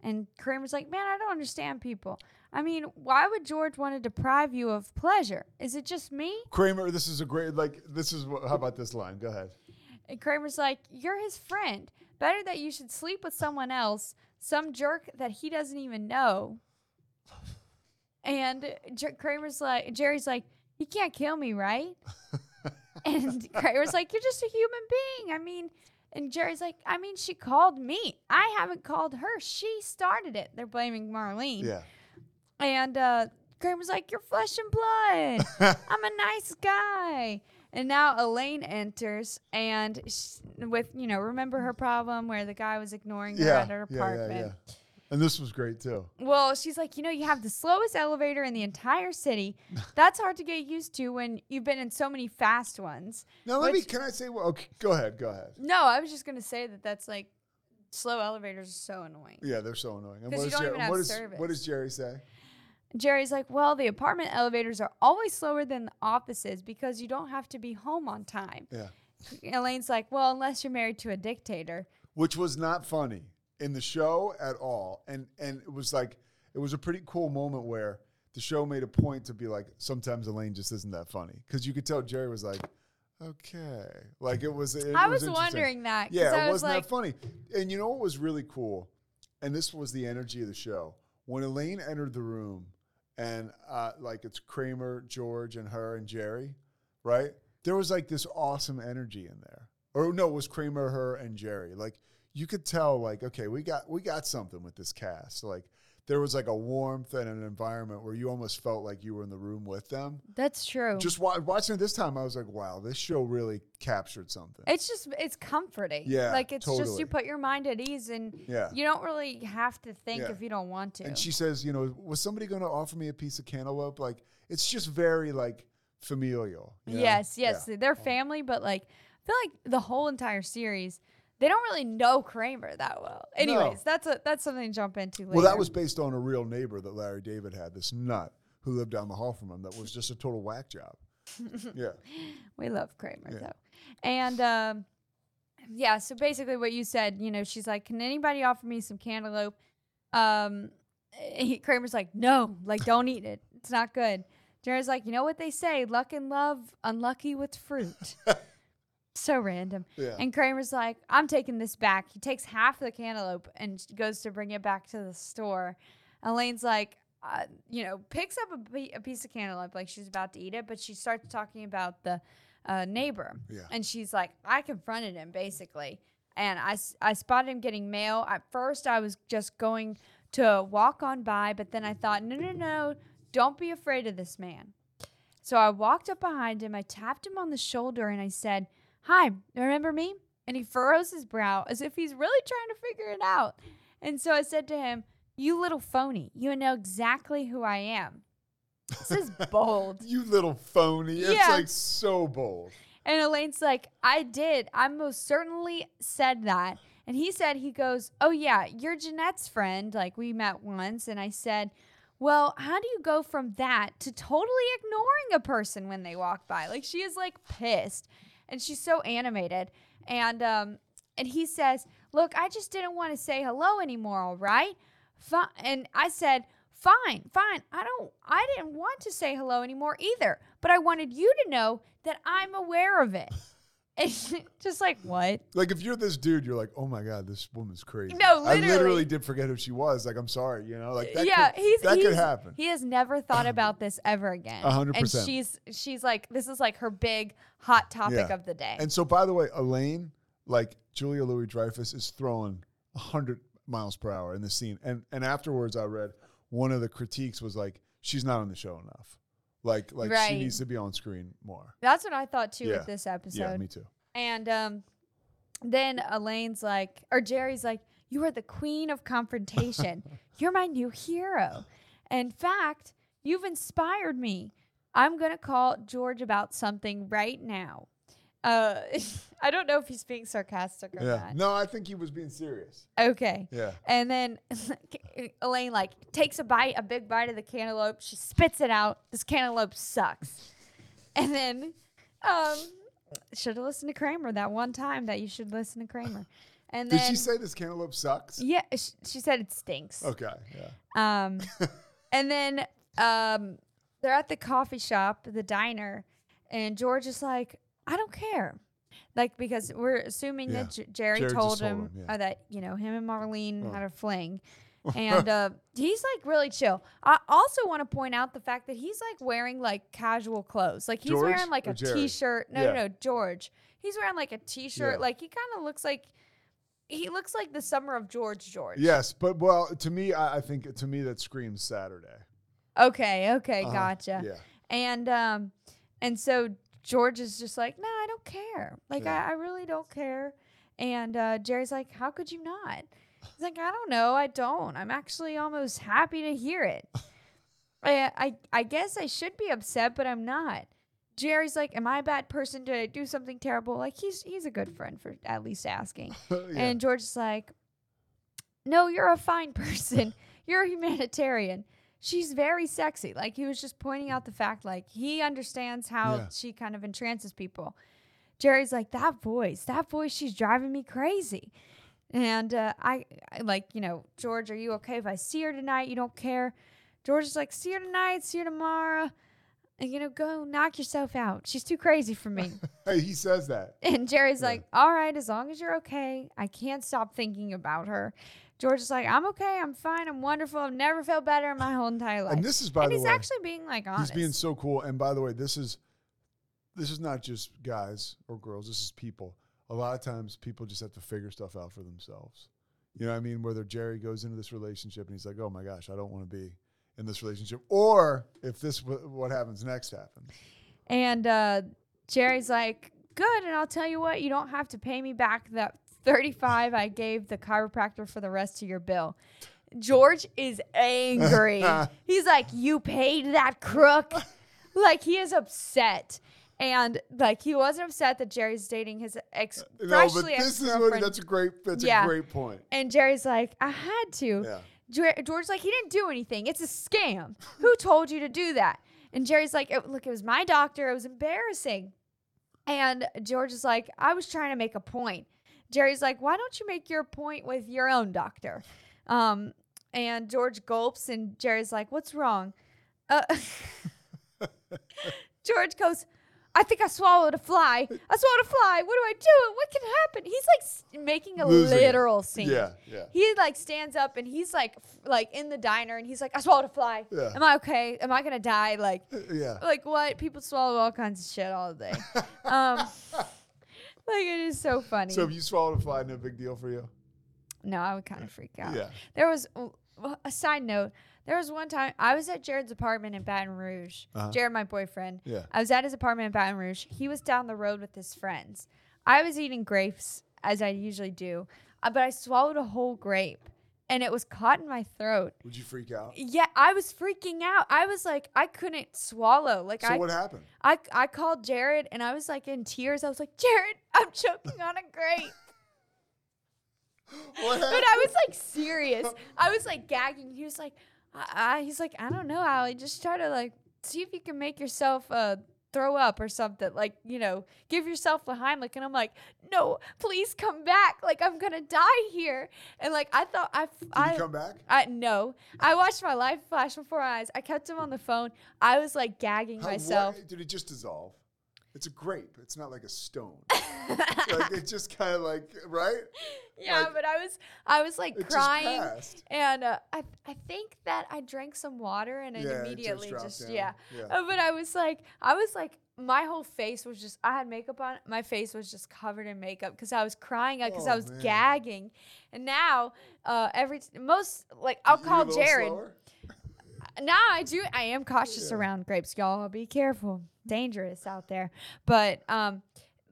And Kramer's like, man, I don't understand people. I mean, why would George want to deprive you of pleasure? Is it just me? Kramer, this is a great. Like this is. what How about this line? Go ahead. And Kramer's like, you're his friend. Better that you should sleep with someone else, some jerk that he doesn't even know. And Jer- Kramer's like, Jerry's like, you can't kill me, right? and Kramer's like, you're just a human being. I mean, and Jerry's like, I mean, she called me. I haven't called her. She started it. They're blaming Marlene. Yeah. And uh, Kramer's like, You're flesh and blood. I'm a nice guy. And now Elaine enters and sh with, you know, remember her problem where the guy was ignoring her at her apartment. Yeah. Yeah. And this was great too. Well, she's like, you know, you have the slowest elevator in the entire city. That's hard to get used to when you've been in so many fast ones. Now let me. Which- Can I say? Well, okay, go ahead. Go ahead. No, I was just going to say that that's like slow elevators are so annoying. Yeah, they're so annoying. And 'Cause you don't even have what is- service. what does Jerry say? Jerry's like, well, the apartment elevators are always slower than the offices because you don't have to be home on time. Yeah. Elaine's like, well, unless you're married to a dictator. which was not funny in the show at all. And and it was like it was a pretty cool moment where the show made a point to be like sometimes Elaine just isn't that funny because you could tell Jerry was like, okay, like it was. It I was was wondering that. Yeah, I it was wasn't like, that funny. And you know what was really cool, and this was the energy of the show when Elaine entered the room, and uh, like it's Kramer, George, and her and Jerry, right? There was like this awesome energy in there. Or no, it was Kramer, her, and Jerry. Like you could tell, like okay, we got we got something with this cast. Like there was like a warmth and an environment where you almost felt like you were in the room with them. That's true. Just wa- watching it this time, I was like, wow, this show really captured something. it's just it's comforting. Yeah, like it's just you put your mind at ease and Yeah. you don't really have to think Yeah. if you don't want to. And she says, you know, was somebody going to offer me a piece of cantaloupe? Like, it's just very like familial. you know? yes, yes, Yeah. they're family, but like I feel like the whole entire series. They don't really know Kramer that well. Anyways, that's a that's something to jump into later. Well, that was based on a real neighbor that Larry David had, this nut who lived down the hall from him that was just a total whack job. yeah. We love Kramer Yeah. though. And um, yeah, so basically what you said, you know, she's like, "Can anybody offer me some cantaloupe?" Um, he, Kramer's like, "No, like don't eat it. It's not good." Jared's like, "You know what they say? Luck and love, unlucky with fruit." so random. Yeah. And Kramer's like, "I'm taking this back." He takes half the cantaloupe and goes to bring it back to the store. Elaine's like, uh, you know, picks up a, piece of cantaloupe like she's about to eat it, but she starts talking about the uh, neighbor. Yeah. And she's like, I confronted him basically. And I, s- I spotted him getting mail. At first, I was just going to walk on by, but then I thought, no, no, no, don't be afraid of this man. So I walked up behind him, I tapped him on the shoulder, and I said, Hi, remember me? And he furrows his brow as if he's really trying to figure it out. And so I said to him, You little phony, you know exactly who I am. This is bold. You little phony. It's like so bold. And Elaine's like, I did. I most certainly said that. And he said, he goes, Oh, yeah, you're Jeanette's friend. Like, we met once. And I said, Well, how do you go from that to totally ignoring a person when they walk by? Like she is like pissed, and she's so animated. And um, and he says, "Look, I just didn't want to say hello anymore. All right, fine." And I said, "Fine, fine. I don't. I didn't want to say hello anymore either. But I wanted you to know that I'm aware of it." And just like what? Like if you're this dude, you're like, oh my god, this woman's crazy. No, I literally. literally did forget who she was. Like I'm sorry, you know, like that yeah, could, he's that he's, could happen. He has never thought about this ever again. A hundred And percent. she's she's like this is like her big hot topic Yeah. of the day. And so, by the way, Elaine, like Julia Louis Dreyfus, is throwing hundred miles per hour in the scene. And and afterwards, I read one of the critiques was like, she's not on the show enough. Like like she needs to be on screen more. That's what I thought too Yeah. with this episode. Yeah, me too. And um, then Elaine's like, or Jerry's like, you are the queen of confrontation. You're my new hero. In fact, you've inspired me. I'm gonna call George about something right now. Uh, I don't know if he's being sarcastic or Yeah. not. No, I think he was being serious. Okay. Yeah. And then Elaine like takes a bite, a big bite of the cantaloupe. She spits it out. This cantaloupe sucks. And then, um, should have listened to Kramer that one time that you should listen to Kramer. And Did she say this cantaloupe sucks? yeah, sh- she said it stinks. Okay. Yeah. Um, and then um, they're at the coffee shop, the diner, and George is like, I don't care. Like, because we're assuming Yeah. that J- Jerry just told told him him, yeah. uh, that, you know, him and Marlene Oh. had a fling. And uh, he's like really chill. I also want to point out the fact that he's like wearing like casual clothes. Like he's George wearing like or a Jerry? shirt No, Yeah. no, no, George. He's wearing like a t shirt. Yeah. Like he kind of looks like he looks like the summer of George George. Yes, but well, to me, I, I think to me that screams Saturday. Okay, okay, Uh-huh, gotcha. Yeah. And um and so George is just like, no, I don't care. Like Yeah. I, I really don't care. And uh, Jerry's like, how could you not? He's like, I don't know, I don't. I'm actually almost happy to hear it. I, I I guess I should be upset, but I'm not. Jerry's like, am I a bad person? Did I do something terrible? Like he's he's a good friend for at least asking. Yeah. And George is like, No, you're a fine person. you're a humanitarian. She's very sexy. Like he was just pointing out the fact, like he understands how Yeah. she kind of entrances people. Jerry's like, That voice, that voice, she's driving me crazy. And uh, I, I like, you know, George, are you okay if I see her tonight? You don't care. George is like, see her tonight, see her tomorrow. And, you know, go knock yourself out. She's too crazy for me. Hey, he says that. And Jerry's Yeah. like, all right, as long as you're okay, I can't stop thinking about her. George is like, I'm okay, I'm fine, I'm wonderful, I've never felt better in my whole entire life. And this is by and the he's way, actually being like honest. he's being so cool. And by the way, this is this is not just guys or girls. This is people. A lot of times, people just have to figure stuff out for themselves. You know what I mean? Whether Jerry goes into this relationship and he's like, "Oh my gosh, I don't want to be in this relationship," or if this w- what happens next happens. and uh, Jerry's like, good, and I'll tell you what, you don't have to pay me back that 35 I gave the chiropractor for the rest of your bill. George is angry. He's like, you paid that crook? like he is upset. And like he wasn't upset that Jerry's dating his ex uh, No, but this is what, that's a great that's Yeah. a great point. And Jerry's like, I had to. Yeah. Jer- George's like, he didn't do anything. It's a scam. Who told you to do that? And Jerry's like, "It- look, it was my doctor. It was embarrassing. And George is like, I was trying to make a point. Jerry's like, why don't you make your point with your own doctor? Um, and George gulps, and Jerry's like, what's wrong? Uh, George goes, I think I swallowed a fly. I swallowed a fly. What do I do? What can happen? He's like s- making a Losing it. literal scene. Yeah, yeah. He like stands up and he's like f- like in the diner and he's like, I swallowed a fly. Yeah. Am I okay? Am I gonna die? Like, Yeah. like what? People swallow all kinds of shit all day. um, like it is so funny. So if you swallowed a fly, no big deal for you. no, I would kind of freak out. Yeah. There was uh, a side note. There was one time I was at Jared's apartment in Baton Rouge. Uh-huh. Jared, my boyfriend. Yeah. I was at his apartment in Baton Rouge. He was down the road with his friends. I was eating grapes as I usually do, uh, but I swallowed a whole grape and it was caught in my throat. Would you freak out? Yeah, I was freaking out. I was like, I couldn't swallow. Like So I, what happened? I, I called Jared and I was like in tears. I was like, Jared, I'm choking on a grape. What But? I was like serious. I was like gagging. He was like, I, I, he's like, I don't know, Allie. Just try to like see if you can make yourself uh throw up or something. Like you know, give yourself a Heimlich. And I'm like, no, please come back. Like I'm gonna die here. And like I thought I Did I come back? I no. I watched my life flash before my eyes. I kept him on the phone. I was like gagging How- myself. What, did it just dissolve? It's a grape. It's not like a stone. like it just kind of like right. Yeah, Like, but I was I was like crying, and uh, I I think that I drank some water and it Yeah, it just immediately just, yeah. Yeah. Uh, but I was like I was like my whole face was just I had makeup on. My face was just covered in makeup because I was crying because I Oh, was man. gagging, and now uh every t- most like I'll You call Jared. Now I do. I am cautious around grapes, y'all. Be careful, dangerous out there. But um,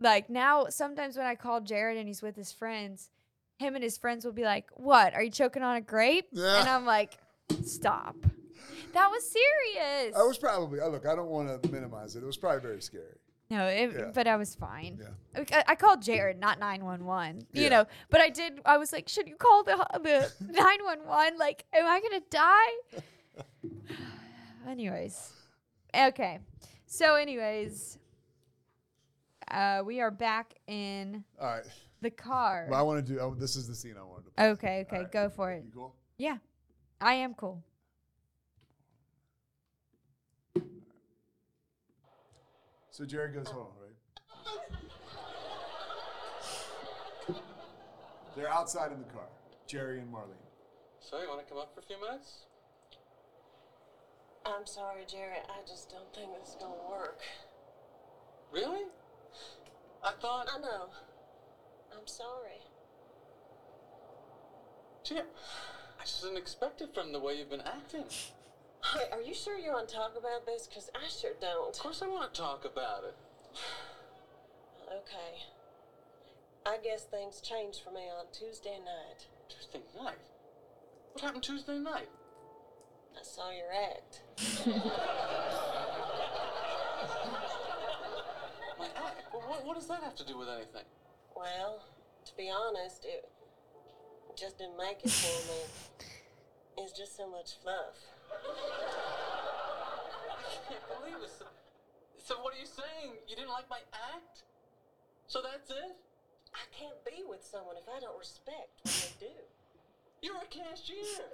like now, sometimes when I call Jared and he's with his friends, him and his friends will be like, "What? Are you choking on a grape?" Yeah. And I'm like, "Stop." That was serious. I was probably. I Look, I don't want to minimize it. It was probably very scary. no, it, Yeah. but I was fine. Yeah. I, I called Jared, not nine one one. You Yeah. know, but I did. I was like, "Should you call the the nine one one? Like, am I gonna die?" anyways, okay. So, anyways, uh, we are back in All right. the car. Well, I want to do. Oh, this is the scene I wanted to. Play. Okay, okay, All right. go for it. You cool? Yeah, I am cool. So Jerry goes home, right? They're outside in the car. Jerry and Marlene. So, you want to come up for a few minutes? I'm sorry, Jerry. I just don't think this is gonna work. Really? I thought. I know. I'm sorry. Gee, I just didn't expect it from the way you've been acting. Hey, are you sure you want to talk about this? Because I sure don't. Of course, I want to talk about it. Okay. I guess things changed for me on Tuesday night. Tuesday night? What happened Tuesday night? I saw your act. My act? Well, what, what does that have to do with anything? Well, to be honest, it just didn't make it for me. It's just so much fluff. I can't believe this. So, so what are you saying? You didn't like my act? So that's it? I can't be with someone if I don't respect what they do. You're a cashier.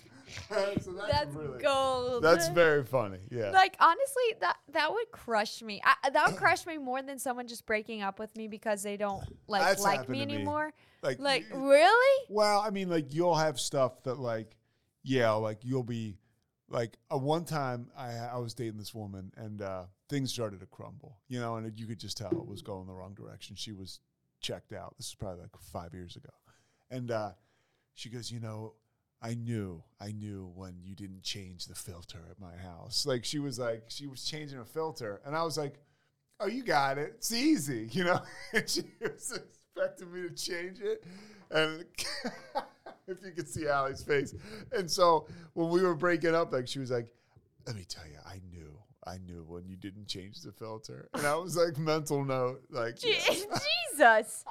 so that's, That's really. gold. That's very funny. Yeah. like honestly, that that would crush me. I, that would crush me more than someone just breaking up with me because they don't like That's like me to me. anymore. Like, Like y- really? Well, I mean, like you'll have stuff that, like, yeah, like you'll be, like, a one time I I was dating this woman and uh, things started to crumble, you know, and you could just tell it was going the wrong direction. She was checked out. This is probably like five years ago, and uh, she goes, you know. I knew, I knew when you didn't change the filter at my house. Like she was like, she was changing a filter, and I was like, "Oh, you got it. It's easy," you know. and she was expecting me to change it, and if you could see Allie's face. And so when we were breaking up, like she was like, "Let me tell you, I knew, I knew when you didn't change the filter," and I was like, mental note, like, yeah. Jesus.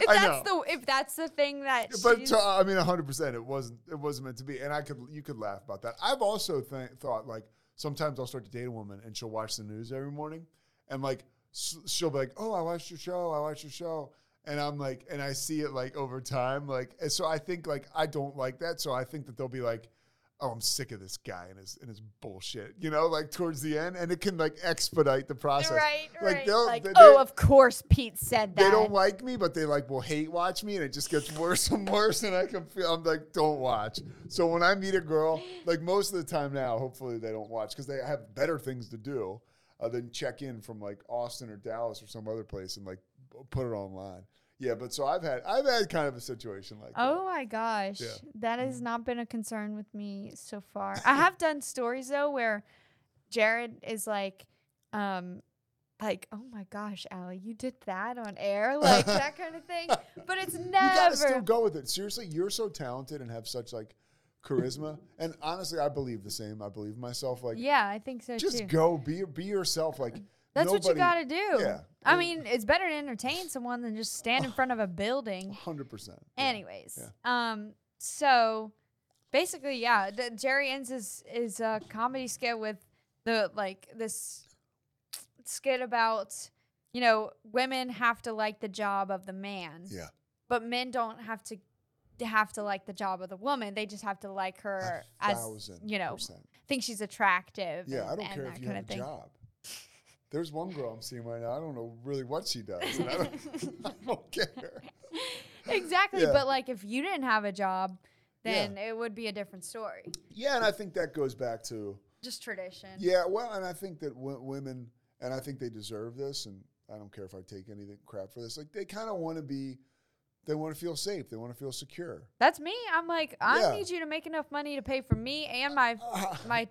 If I that's know. the if that's the thing that But to, I mean, hundred percent, it wasn't. It wasn't meant to be, and I could, you could laugh about that. I've also th- thought like sometimes I'll start to date a woman and she'll watch the news every morning, and like s- she'll be like, "Oh, I watched your show. I watched your show," and I'm like, and I see it like over time, like, and so I think like I don't like that, so I think that they'll be like. Oh, I'm sick of this guy and his and his bullshit. You know, like towards the end, and it can like expedite the process. right, Like, right. they'll- like, they- oh, they- of course Pete said that. they don't like me, but they like will hate watch me, and it just gets worse and worse. And I can feel I'm like, don't watch. So when I meet a girl, like most of the time now, hopefully they don't watch because they have better things to do uh, than check in from like Austin or Dallas or some other place and like put it online. Yeah, but so I've had I've had kind of a situation like that. Oh my gosh. Yeah. That has not been a concern with me so far. I have done stories though where Jared is like, um, like, oh my gosh, Allie, you did that on air, like that kind of thing. But it's that. You gotta still go with it. Seriously, you're so talented and have such like charisma. And honestly, I believe the same. I believe myself. Like, Yeah, I think so just too. go be be yourself. Like That's what you got to do. Yeah. I mean, it's better to entertain someone than just stand in front of a building. Hundred percent. Anyways, Yeah. um, so basically, yeah. The, Jerry ends his is a comedy skit with the like this skit about you know women have to like the job of the man, Yeah. but men don't have to have to like the job of the woman. They just have to like her as you know percent. think she's attractive. Yeah, I and- don't and care that if you kind have of a thing. job. There's one girl I'm seeing right now. I don't know really what she does. And I, don't, I don't care. exactly, Yeah. but like if you didn't have a job, Yeah. then it would be a different story. Yeah, and I think that goes back to Just tradition. yeah. Well, and I think that w- women, and I think they deserve this, and I don't care if I take anything crap for this. Like they kind of want to be, they want to feel safe. They want to feel secure. That's me. I'm like, I Yeah. need you to make enough money to pay for me and my my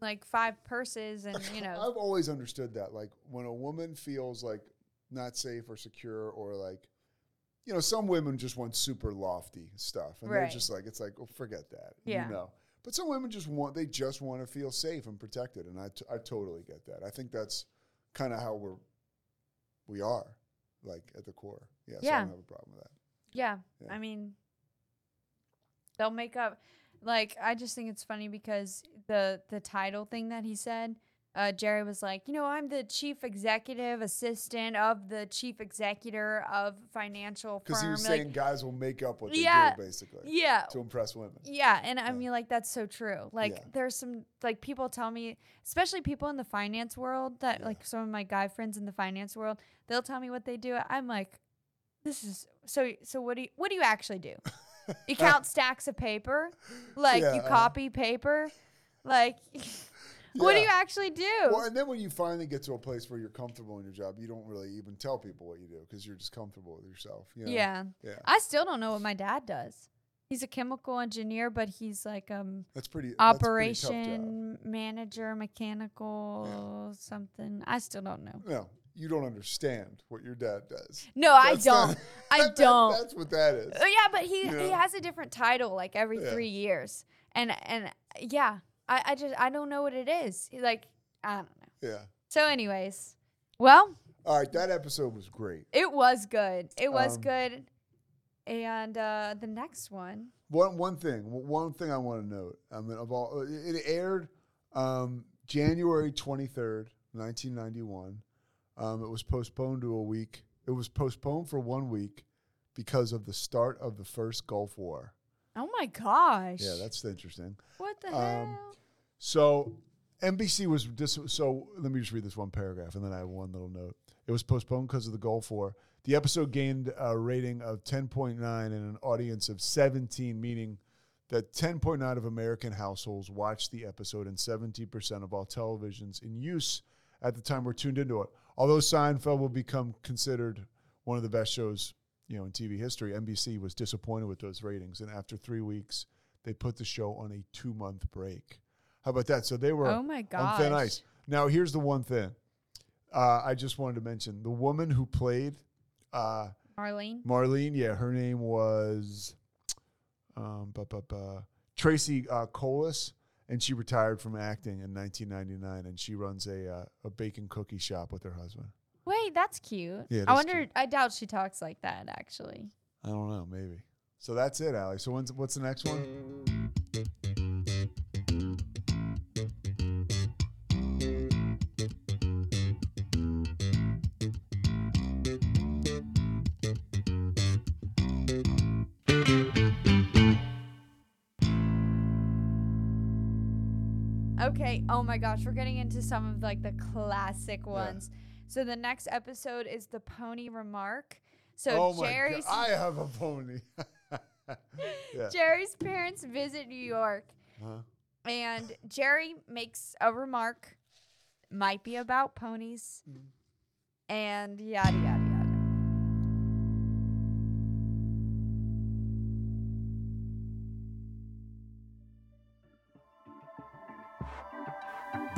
like five purses and you know I've always understood that. Like when a woman feels like not safe or secure or like, you know, some women just want super lofty stuff, and they're just like, it's like, oh, forget that. Yeah. You know. But some women just want they just want to feel safe and protected, and I, t- I totally get that. I think that's kind of how we're we are, like at the core. Yeah. So I don't have a problem with that. yeah, Yeah. I mean they'll make up like I just think it's funny because the the title thing that he said uh, Jerry was like, you know, I'm the chief executive assistant of the chief executor of financial Because he was like, saying guys will make up what they Yeah. do basically yeah, to impress women. Yeah, and I mean like that's so true. Like Yeah. there's some like people tell me, especially people in the finance world that Yeah. like some of my guy friends in the finance world, they'll tell me what they do. I'm like, this is so so what do you what do you actually do? you count stacks of paper? Like Yeah, you copy paper? Like what do you actually do? Well, and then when you finally get to a place where you're comfortable in your job, you don't really even tell people what you do because you're just comfortable with yourself. You know? yeah. Yeah. I still don't know what my dad does. He's a chemical engineer, but he's like um That's pretty. that's pretty operation manager, mechanical something. I still don't know. No, you don't understand what your dad does. No, I That's not- don't. I that- don't. That's what that is. Oh, yeah, but he You he has a different title like every Yeah. three years, and and yeah, I I just I don't know what it is. He, Like I don't know. Yeah. So, anyways, well, All right, that episode was great. it was good. It was Um, good, and uh the next one. One one thing, one thing I want to note. I mean, of all, it it aired um, January twenty third, nineteen ninety one. Um, it was postponed to a week. It was postponed for one week because of the start of the first Gulf War. Oh my gosh! Yeah, that's interesting. what the um, hell. So NBC was dis- so. Let me just read this one paragraph, and then I have one little note. It was postponed because of the Gulf War. The episode gained a rating of 10.9 and an audience of 17, meaning that 10.9 of American households watched the episode, and 70% of all televisions in use at the time we're tuned into it. Although Seinfeld will become considered one of the best shows, you know, in TV history, NBC was disappointed with those ratings, and after three weeks, they put the show on a two-month break. How about that? So they were Oh my on thin ice. Now, here's the one thing uh, I just wanted to mention: the woman who played uh, Marlene. Marlene, yeah, her name was um, bu- bu- bu- Tracy uh, Kolis, and she retired from acting in 1999, and she runs a uh, a bacon cookie shop with her husband. Wait, that's cute. Yeah, I wonder. cute. I doubt she talks like that. Actually. I don't know, maybe. So that's it, Ali. So when's, what's the next one? Okay. Oh my gosh, we're getting into some of like the classic ones. So the next episode is the pony remark. So oh Jerry's I have a pony. yeah. Jerry's parents visit New York, Huh? and Jerry makes a remark, might be about ponies, mm. and yada yada yada.